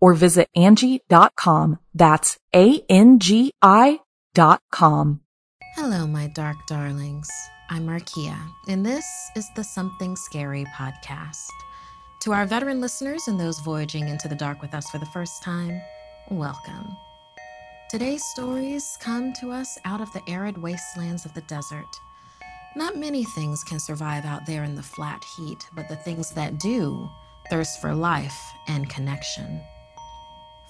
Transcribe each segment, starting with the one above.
or visit Angi.com. That's A-N-G-I dot com. Hello, my dark darlings. I'm Markia, and this is the Something Scary podcast. To our veteran listeners and those voyaging into the dark with us for the first time, welcome. Today's stories come to us out of the arid wastelands of the desert. Not many things can survive out there in the flat heat, but the things that do thirst for life and connection.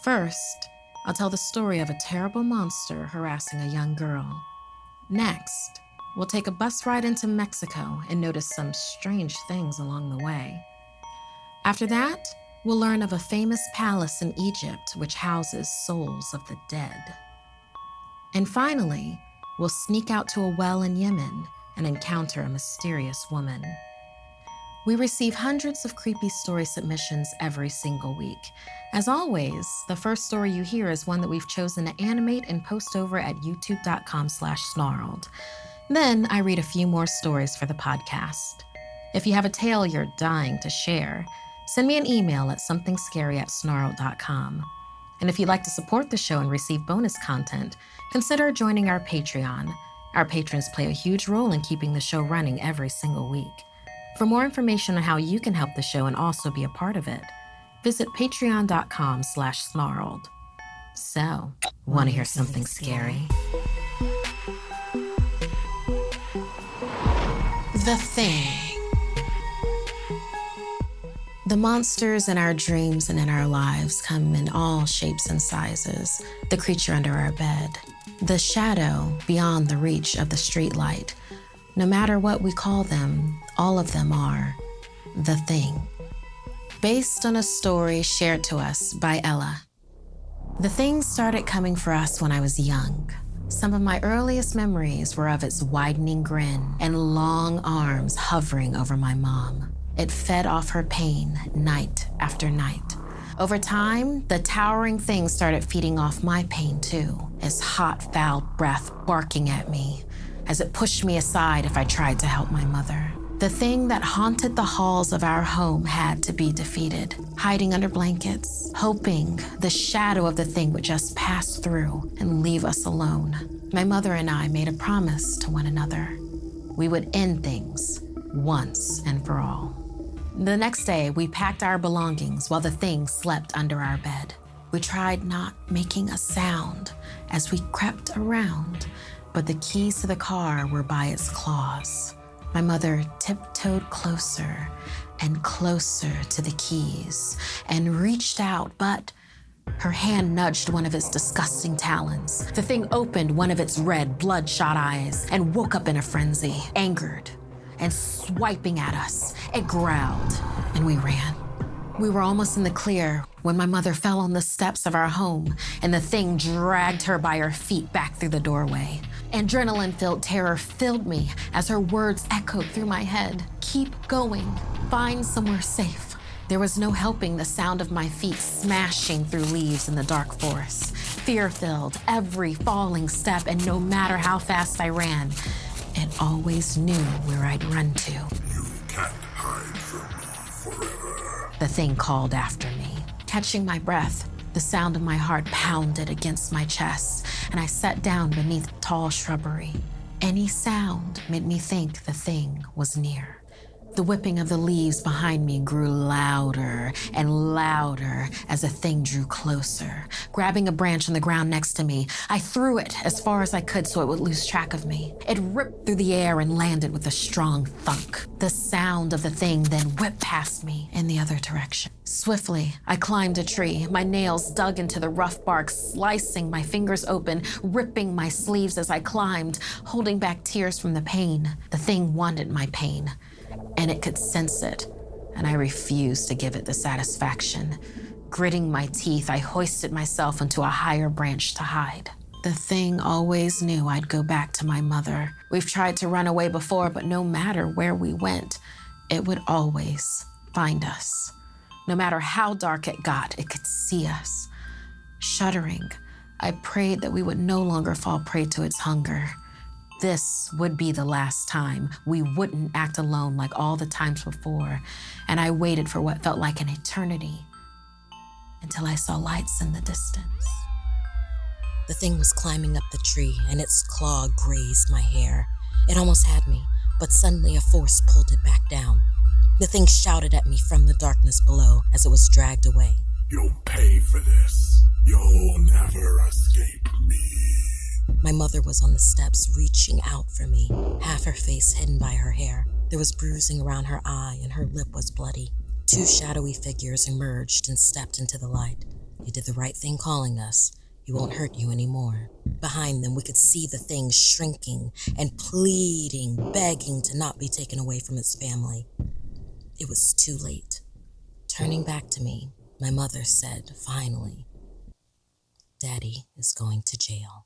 First, I'll tell the story of a terrible monster harassing a young girl. Next, we'll take a bus ride into Mexico and notice some strange things along the way. After that, we'll learn of a famous palace in Egypt which houses souls of the dead. And finally, we'll sneak out to a well in Yemen and encounter a mysterious woman. We receive hundreds of creepy story submissions every single week. As always, the first story you hear is one that we've chosen to animate and post over at youtube.com slash snarled. Then I read a few more stories for the podcast. If you have a tale you're dying to share, send me an email at somethingscary at snarled.com. And if you'd like to support the show and receive bonus content, consider joining our Patreon. Our patrons play a huge role in keeping the show running every single week. For more information on how you can help the show and also be a part of it, visit patreon.com slash snarled. So, want to hear something scary? The Thing. The monsters in our dreams and in our lives come in all shapes and sizes. The creature under our bed, the shadow beyond the reach of the streetlight, no matter what we call them, all of them are the thing. Based on a story shared to us by Ella. The thing started coming for us when I was young. Some of my earliest memories were of its widening grin and long arms hovering over my mom. It fed off her pain night after night. Over time, the towering thing started feeding off my pain too, its hot, foul breath barking at me, as it pushed me aside if I tried to help my mother. The thing that haunted the halls of our home had to be defeated, hiding under blankets, hoping the shadow of the thing would just pass through and leave us alone. My mother and I made a promise to one another. We would end things once and for all. The next day, we packed our belongings while the thing slept under our bed. We tried not making a sound as we crept around, but the keys to the car were by its claws. My mother tiptoed closer and closer to the keys and reached out, but her hand nudged one of its disgusting talons. The thing opened one of its red, bloodshot eyes and woke up in a frenzy, angered and swiping at us. It growled, and we ran. We were almost in the clear when my mother fell on the steps of our home and the thing dragged her by her feet back through the doorway. Adrenaline filled terror filled me as her words echoed through my head Keep going, find somewhere safe. There was no helping the sound of my feet smashing through leaves in the dark forest. Fear filled every falling step, and no matter how fast I ran, it always knew where I'd run to. You can't hide from me forever. The thing called after me. Catching my breath, the sound of my heart pounded against my chest, and I sat down beneath tall shrubbery. Any sound made me think the thing was near. The whipping of the leaves behind me grew louder and louder as the thing drew closer. Grabbing a branch on the ground next to me, I threw it as far as I could so it would lose track of me. It ripped through the air and landed with a strong thunk. The sound of the thing then whipped past me in the other direction. Swiftly, I climbed a tree, my nails dug into the rough bark, slicing my fingers open, ripping my sleeves as I climbed, holding back tears from the pain. The thing wanted my pain and it could sense it, and I refused to give it the satisfaction. Gritting my teeth, I hoisted myself onto a higher branch to hide. The thing always knew I'd go back to my mother. We've tried to run away before, but no matter where we went, it would always find us. No matter how dark it got, it could see us. Shuddering, I prayed that we would no longer fall prey to its hunger. This would be the last time. We wouldn't act alone like all the times before. And I waited for what felt like an eternity until I saw lights in the distance. The thing was climbing up the tree, and its claw grazed my hair. It almost had me, but suddenly a force pulled it back down. The thing shouted at me from the darkness below as it was dragged away. You'll pay for this. You'll never escape me. My mother was on the steps, reaching out for me, half her face hidden by her hair. There was bruising around her eye, and her lip was bloody. Two shadowy figures emerged and stepped into the light. You did the right thing calling us. He won't hurt you anymore. Behind them, we could see the thing shrinking and pleading, begging to not be taken away from its family. It was too late. Turning back to me, my mother said, finally, Daddy is going to jail.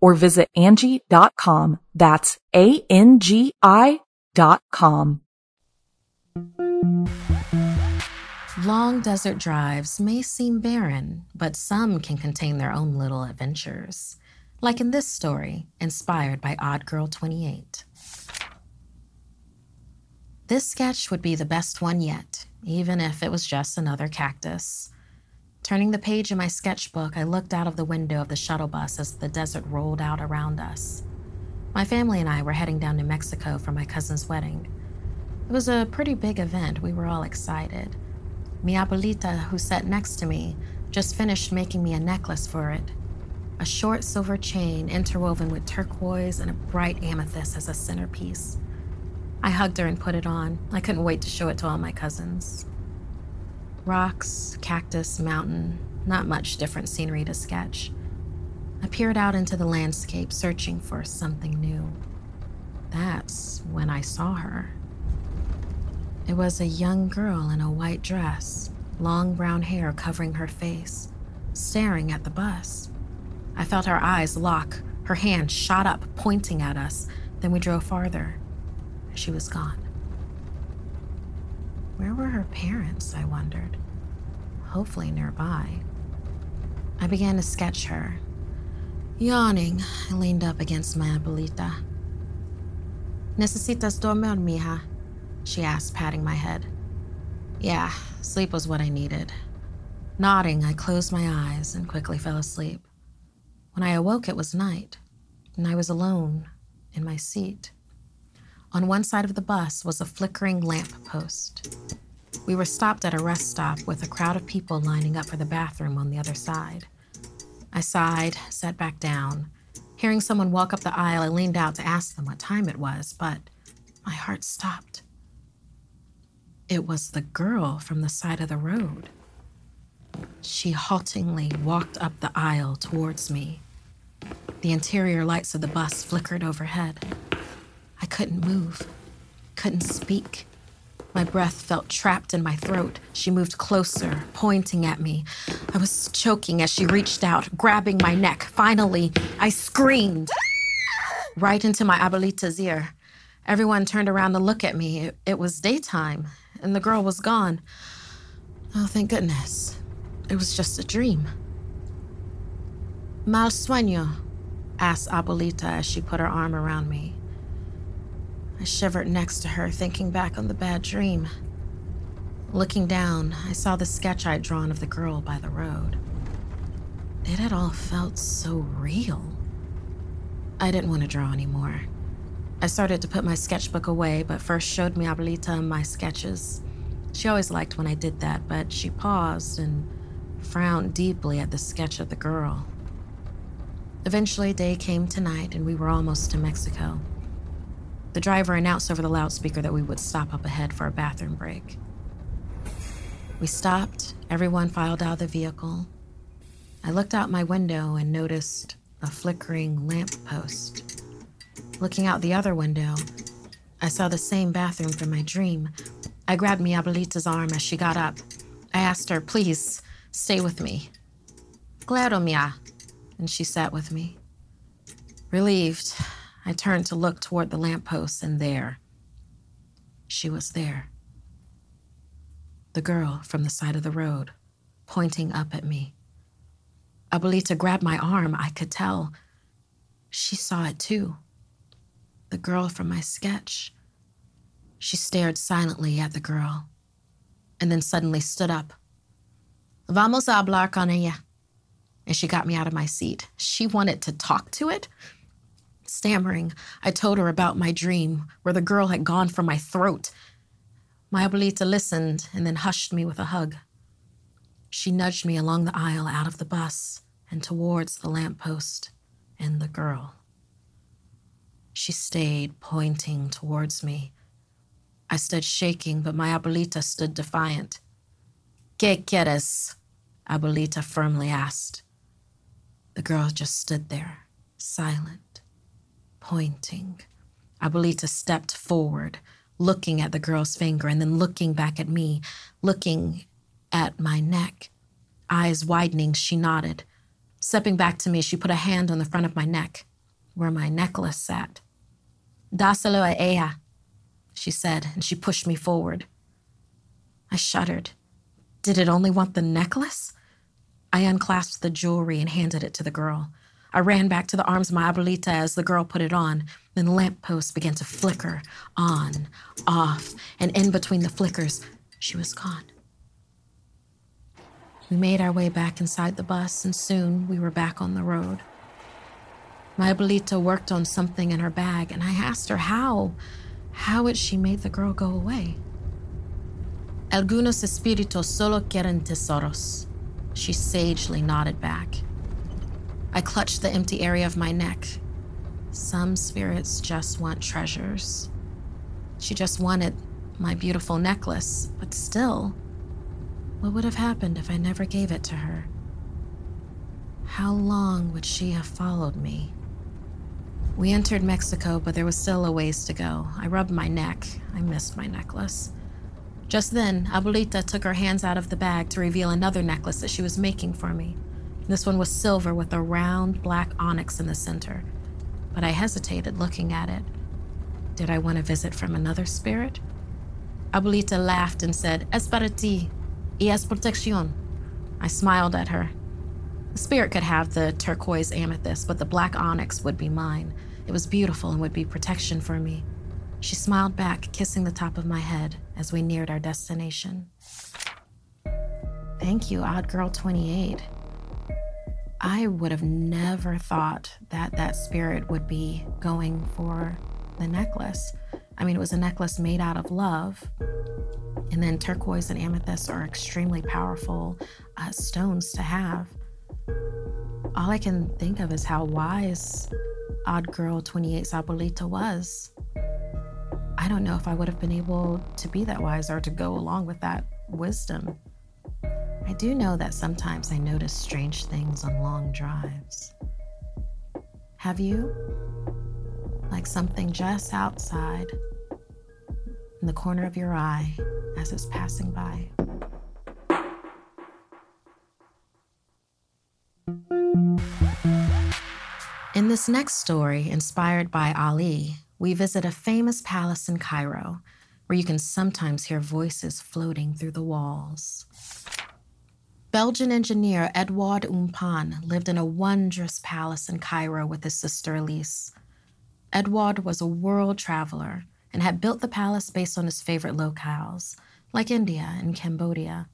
or visit Angi.com. That's A-N-G-I dot com. Long desert drives may seem barren, but some can contain their own little adventures. Like in this story, inspired by Odd Girl 28. This sketch would be the best one yet, even if it was just another cactus. Turning the page in my sketchbook, I looked out of the window of the shuttle bus as the desert rolled out around us. My family and I were heading down to Mexico for my cousin's wedding. It was a pretty big event. We were all excited. Mi abuelita, who sat next to me, just finished making me a necklace for it. A short silver chain interwoven with turquoise and a bright amethyst as a centerpiece. I hugged her and put it on. I couldn't wait to show it to all my cousins. Rocks, cactus, mountain, not much different scenery to sketch. I peered out into the landscape, searching for something new. That's when I saw her. It was a young girl in a white dress, long brown hair covering her face, staring at the bus. I felt her eyes lock. Her hand shot up, pointing at us. Then we drove farther. She was gone. Where were her parents, I wondered? Hopefully nearby. I began to sketch her. Yawning, I leaned up against my abuelita. Necesitas dormir, mija? She asked, patting my head. Yeah, sleep was what I needed. Nodding, I closed my eyes and quickly fell asleep. When I awoke, it was night, and I was alone in my seat. On one side of the bus was a flickering lamp post. We were stopped at a rest stop with a crowd of people lining up for the bathroom on the other side. I sighed, sat back down. Hearing someone walk up the aisle, I leaned out to ask them what time it was, but my heart stopped. It was the girl from the side of the road. She haltingly walked up the aisle towards me. The interior lights of the bus flickered overhead. I couldn't move, couldn't speak. My breath felt trapped in my throat. She moved closer, pointing at me. I was choking as she reached out, grabbing my neck. Finally, I screamed right into my abuelita's ear. Everyone turned around to look at me. It, it was daytime, and the girl was gone. Oh, thank goodness. It was just a dream. Mal sueño? asked Abuelita as she put her arm around me. I shivered next to her, thinking back on the bad dream. Looking down, I saw the sketch I'd drawn of the girl by the road. It had all felt so real. I didn't want to draw anymore. I started to put my sketchbook away, but first showed me Abuelita my sketches. She always liked when I did that, but she paused and frowned deeply at the sketch of the girl. Eventually, day came tonight, and we were almost to Mexico. The driver announced over the loudspeaker that we would stop up ahead for a bathroom break. We stopped, everyone filed out of the vehicle. I looked out my window and noticed a flickering lamp post. Looking out the other window, I saw the same bathroom from my dream. I grabbed mi abuelita's arm as she got up. I asked her, please, stay with me. Claro, mia. And she sat with me. Relieved, I turned to look toward the lamppost, and there, she was there. The girl from the side of the road, pointing up at me. Abuelita grabbed my arm. I could tell. She saw it too. The girl from my sketch. She stared silently at the girl and then suddenly stood up. Vamos a hablar con ella. And she got me out of my seat. She wanted to talk to it. Stammering, I told her about my dream where the girl had gone from my throat. My abuelita listened and then hushed me with a hug. She nudged me along the aisle out of the bus and towards the lamppost and the girl. She stayed pointing towards me. I stood shaking, but my abuelita stood defiant. ¿Qué quieres? Abuelita firmly asked. The girl just stood there, silent, pointing. Abuelita stepped forward, looking at the girl's finger and then looking back at me, looking at my neck. Eyes widening, she nodded. Stepping back to me, she put a hand on the front of my neck, where my necklace sat. Dáselo a ella, she said, and she pushed me forward. I shuddered. Did it only want the necklace? I unclasped the jewelry and handed it to the girl. I ran back to the arms of my abuelita as the girl put it on. Then the lamppost began to flicker on, off, and in between the flickers, she was gone. We made our way back inside the bus, and soon we were back on the road. My abuelita worked on something in her bag, and I asked her how. How had she made the girl go away? Algunos espíritus solo quieren tesoros. She sagely nodded back. I clutched the empty area of my neck. Some spirits just want treasures. She just wanted my beautiful necklace, but still, what would have happened if I never gave it to her? How long would she have followed me? We entered Mexico, but there was still a ways to go. I rubbed my neck. I missed my necklace. Just then, Abuelita took her hands out of the bag to reveal another necklace that she was making for me. This one was silver with a round black onyx in the center. But I hesitated looking at it. Did I want a visit from another spirit? Abuelita laughed and said, Es para ti, y es protección. I smiled at her. The spirit could have the turquoise amethyst, but the black onyx would be mine. It was beautiful and would be protection for me. She smiled back, kissing the top of my head as we neared our destination. Thank you, Odd Girl 28. I would have never thought that that spirit would be going for the necklace. I mean, it was a necklace made out of love. And then turquoise and amethyst are extremely powerful uh, stones to have. All I can think of is how wise Odd Girl 28 Sabolita was. I don't know if I would have been able to be that wise or to go along with that wisdom. I do know that sometimes I notice strange things on long drives. Have you? Like something just outside in the corner of your eye as it's passing by. In this next story, inspired by Ali, we visit a famous palace in Cairo where you can sometimes hear voices floating through the walls. Belgian engineer Edouard Empain lived in a wondrous palace in Cairo with his sister Elise. Edouard was a world traveler and had built the palace based on his favorite locales, like India and Cambodia.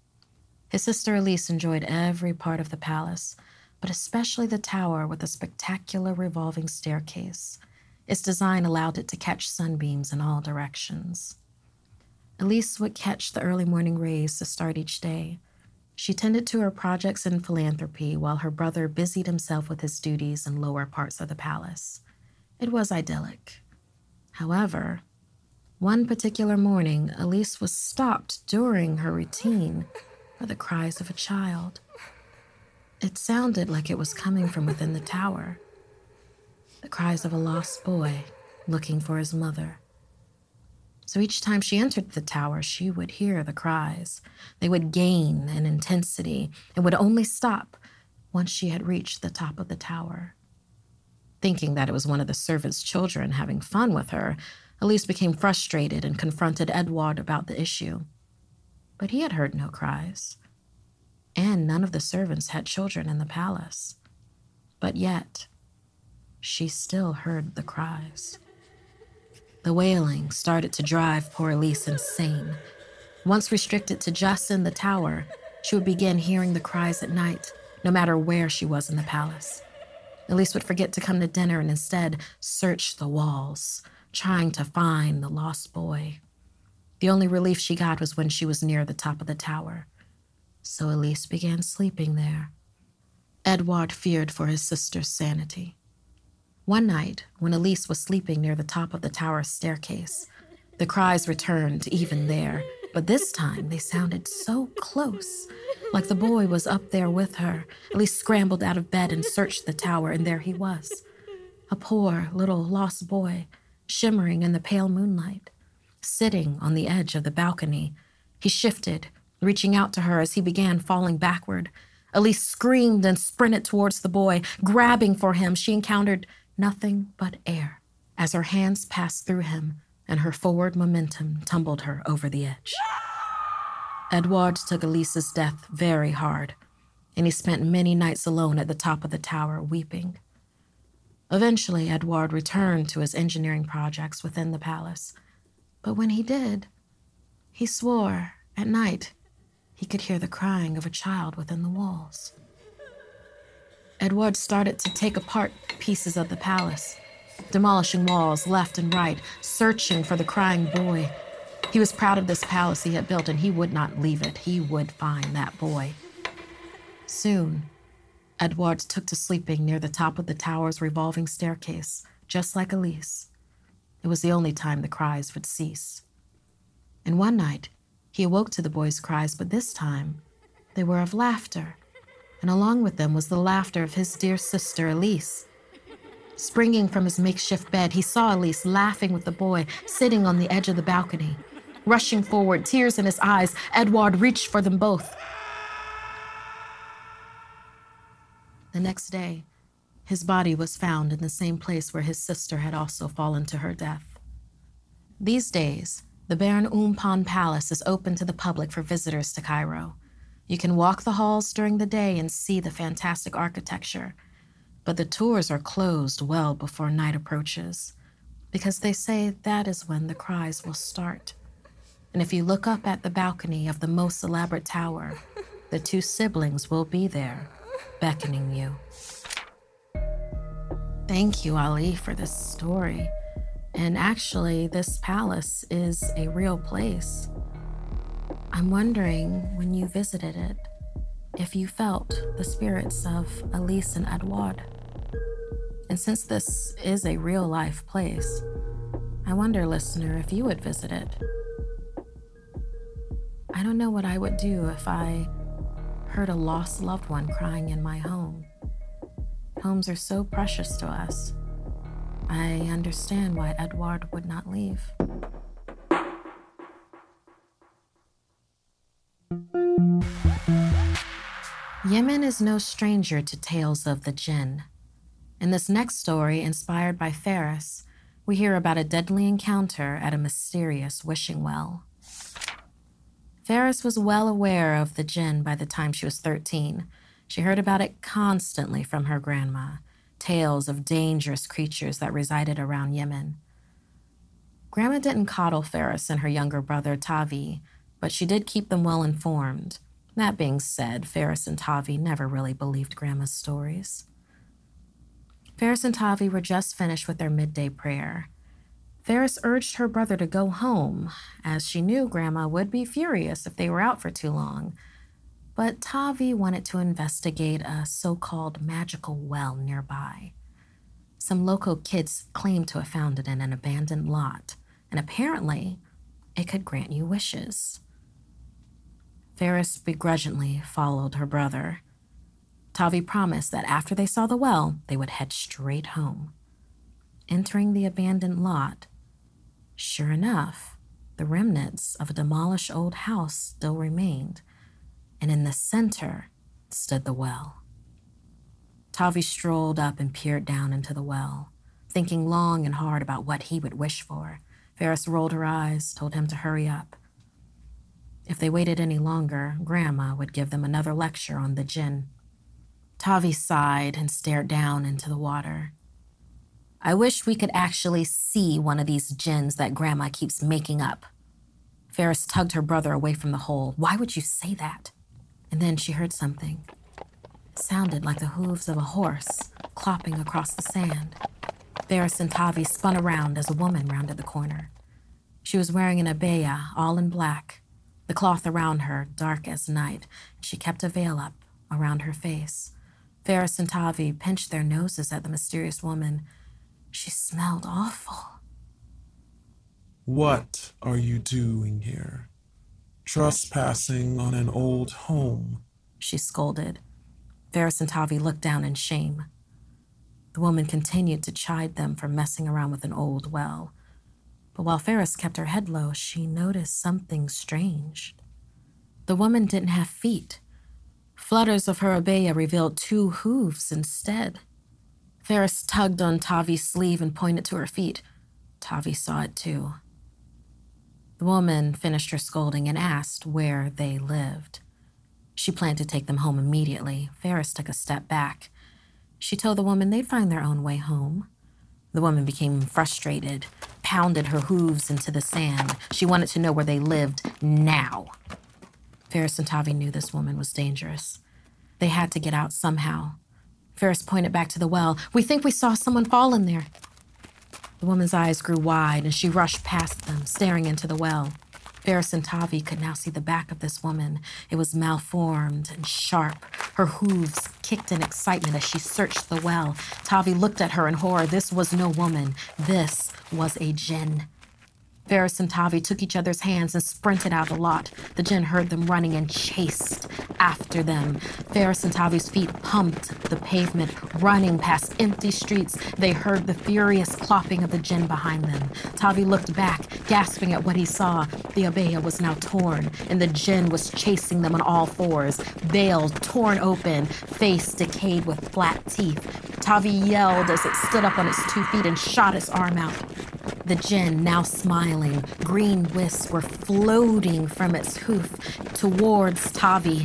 His sister Elise enjoyed every part of the palace, but especially the tower with a spectacular revolving staircase. Its design allowed it to catch sunbeams in all directions. Elise would catch the early morning rays to start each day. She tended to her projects in philanthropy while her brother busied himself with his duties in lower parts of the palace. It was idyllic. However, one particular morning, Elise was stopped during her routine by the cries of a child. It sounded like it was coming from within the tower. The cries of a lost boy looking for his mother. So each time she entered the tower, she would hear the cries. They would gain in intensity and would only stop once she had reached the top of the tower. Thinking that it was one of the servants' children having fun with her, Elise became frustrated and confronted Edouard about the issue. But he had heard no cries and none of the servants had children in the palace. But yet, she still heard the cries. The wailing started to drive poor Elise insane. Once restricted to just in the tower, she would begin hearing the cries at night, no matter where she was in the palace. Elise would forget to come to dinner and instead search the walls, trying to find the lost boy. The only relief she got was when she was near the top of the tower so Elise began sleeping there. Edward feared for his sister's sanity. One night, when Elise was sleeping near the top of the tower's staircase, the cries returned even there, but this time they sounded so close, like the boy was up there with her. Elise scrambled out of bed and searched the tower, and there he was. A poor little lost boy, shimmering in the pale moonlight, sitting on the edge of the balcony. He shifted, reaching out to her as he began falling backward. Elise screamed and sprinted towards the boy. Grabbing for him, she encountered nothing but air as her hands passed through him and her forward momentum tumbled her over the edge. Edouard took Elise's death very hard, and he spent many nights alone at the top of the tower weeping. Eventually, Edouard returned to his engineering projects within the palace. But when he did, he swore at night he could hear the crying of a child within the walls. Edouard started to take apart pieces of the palace, demolishing walls left and right, searching for the crying boy. He was proud of this palace he had built, and he would not leave it. He would find that boy. Soon, Edward took to sleeping near the top of the tower's revolving staircase, just like Elise. It was the only time the cries would cease. And one night, he awoke to the boy's cries, but this time they were of laughter, and along with them was the laughter of his dear sister, Elise. Springing from his makeshift bed, he saw Elise laughing with the boy sitting on the edge of the balcony. Rushing forward, tears in his eyes, Edouard reached for them both. The next day, his body was found in the same place where his sister had also fallen to her death. These days, the Baron Empain Palace is open to the public for visitors to Cairo. You can walk the halls during the day and see the fantastic architecture, but the tours are closed well before night approaches because they say that is when the cries will start. And if you look up at the balcony of the most elaborate tower, the two siblings will be there, beckoning you. Thank you, Ali, for this story. And actually, this palace is a real place. I'm wondering when you visited it if you felt the spirits of Elise and Edouard. And since this is a real life place, I wonder, listener, if you would visit it. I don't know what I would do if I heard a lost loved one crying in my home. Homes are so precious to us. I understand why Edward would not leave. Yemen is no stranger to tales of the jinn. In this next story, inspired by Ferris, we hear about a deadly encounter at a mysterious wishing well. Ferris was well aware of the jinn by the time she was 13. She heard about it constantly from her grandma tales of dangerous creatures that resided around Yemen. Grandma didn't coddle Ferris and her younger brother Tavi, but she did keep them well informed. That being said, Ferris and Tavi never really believed Grandma's stories. Ferris and Tavi were just finished with their midday prayer. Ferris urged her brother to go home, as she knew Grandma would be furious if they were out for too long. But Tavi wanted to investigate a so called magical well nearby. Some local kids claimed to have found it in an abandoned lot, and apparently it could grant you wishes. Ferris begrudgingly followed her brother. Tavi promised that after they saw the well, they would head straight home. Entering the abandoned lot, sure enough, the remnants of a demolished old house still remained, and in the center stood the well. Tavi strolled up and peered down into the well, thinking long and hard about what he would wish for. Ferris rolled her eyes, told him to hurry up. If they waited any longer, Grandma would give them another lecture on the jinn. Tavi sighed and stared down into the water. I wish we could actually see one of these jinns that Grandma keeps making up. Ferris tugged her brother away from the hole. Why would you say that? And then she heard something. It sounded like the hooves of a horse clopping across the sand. Ferris and Tavi spun around as a woman rounded the corner. She was wearing an abaya, all in black, the cloth around her dark as night, and she kept a veil up around her face. Ferris and Tavi pinched their noses at the mysterious woman. She smelled awful. What are you doing here? Trespassing on an old home. She scolded. Ferris and Tavi looked down in shame. The woman continued to chide them for messing around with an old well. But while Ferris kept her head low, she noticed something strange. The woman didn't have feet. Flutters of her abaya revealed two hooves instead. Ferris tugged on Tavi's sleeve and pointed to her feet. Tavi saw it too. The woman finished her scolding and asked where they lived. She planned to take them home immediately. Ferris took a step back. She told the woman they'd find their own way home. The woman became frustrated, pounded her hooves into the sand. She wanted to know where they lived now. Ferris and Tavi knew this woman was dangerous. They had to get out somehow. Ferris pointed back to the well. We think we saw someone fall in there. The woman's eyes grew wide and she rushed past them, staring into the well. Ferris and Tavi could now see the back of this woman. It was malformed and sharp. Her hooves kicked in excitement as she searched the well. Tavi looked at her in horror. This was no woman. This was a jinn. Ferris and Tavi took each other's hands and sprinted out the lot. The jinn heard them running and chased after them. Ferris and Tavi's feet pumped the pavement, running past empty streets. They heard the furious clopping of the jinn behind them. Tavi looked back, gasping at what he saw. The abaya was now torn, and the jinn was chasing them on all fours. Veil torn open, face decayed with flat teeth. Tavi yelled as it stood up on its two feet and shot its arm out. The jinn, now smiling, green wisps were floating from its hoof towards Tavi.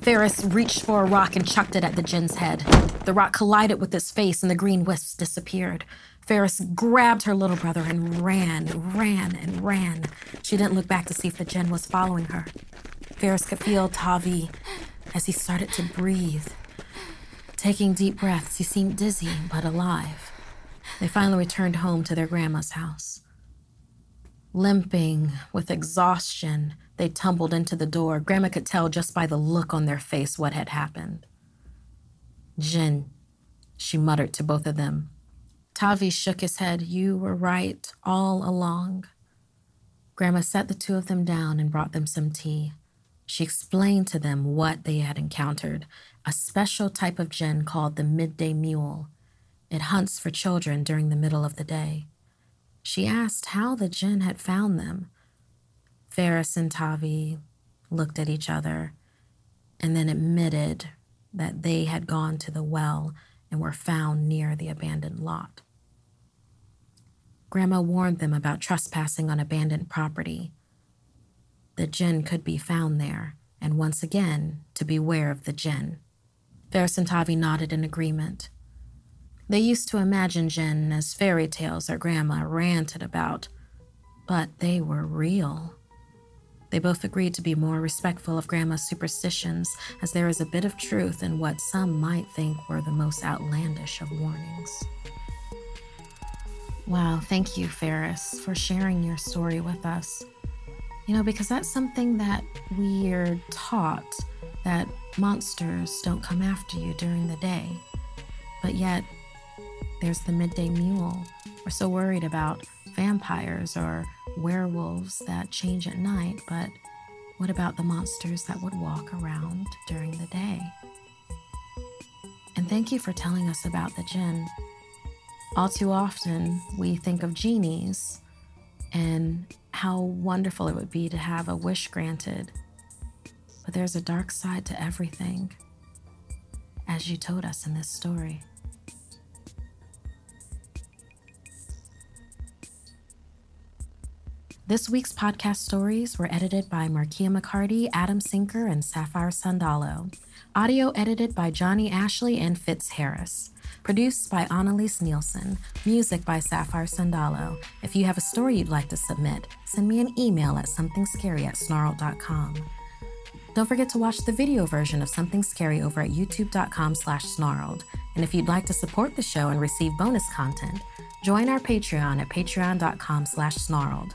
Ferris reached for a rock and chucked it at the jinn's head. The rock collided with its face and the green wisps disappeared. Ferris grabbed her little brother and ran, ran, and ran. She didn't look back to see if the jinn was following her. Ferris could feel Tavi as he started to breathe. Taking deep breaths, he seemed dizzy but alive. They finally returned home to their grandma's house. Limping with exhaustion, they tumbled into the door. Grandma could tell just by the look on their face what had happened. Jinn, she muttered to both of them. Tavi shook his head. You were right all along. Grandma set the two of them down and brought them some tea. She explained to them what they had encountered a special type of jinn called the midday mule. It hunts for children during the middle of the day. She asked how the jinn had found them. Ferris and Tavi looked at each other and then admitted that they had gone to the well and were found near the abandoned lot. Grandma warned them about trespassing on abandoned property. The jinn could be found there, and once again, to beware of the jinn. Ferris and Tavi nodded in agreement. They used to imagine jinn as fairy tales their grandma ranted about, but they were real. They both agreed to be more respectful of Grandma's superstitions, as there is a bit of truth in what some might think were the most outlandish of warnings. Wow, thank you, Ferris, for sharing your story with us. You know, because that's something that we're taught that monsters don't come after you during the day. But yet, there's the midday mule. We're so worried about vampires or werewolves that change at night, but what about the monsters that would walk around during the day? And thank you for telling us about the jinn. All too often, we think of genies and how wonderful it would be to have a wish granted. But there's a dark side to everything, as you told us in this story. This week's podcast stories were edited by Markia McCarty, Adam Sinker, and Sapphire Sandalo. Audio edited by Johnny Ashley and Fitz Harris. Produced by Annalise Nielsen. Music by Sapphire Sandalo. If you have a story you'd like to submit, send me an email at somethingscary at snarled.com. Don't forget to watch the video version of Something Scary over at youtube.com slash snarled. And if you'd like to support the show and receive bonus content, join our Patreon at patreon.com slash snarled.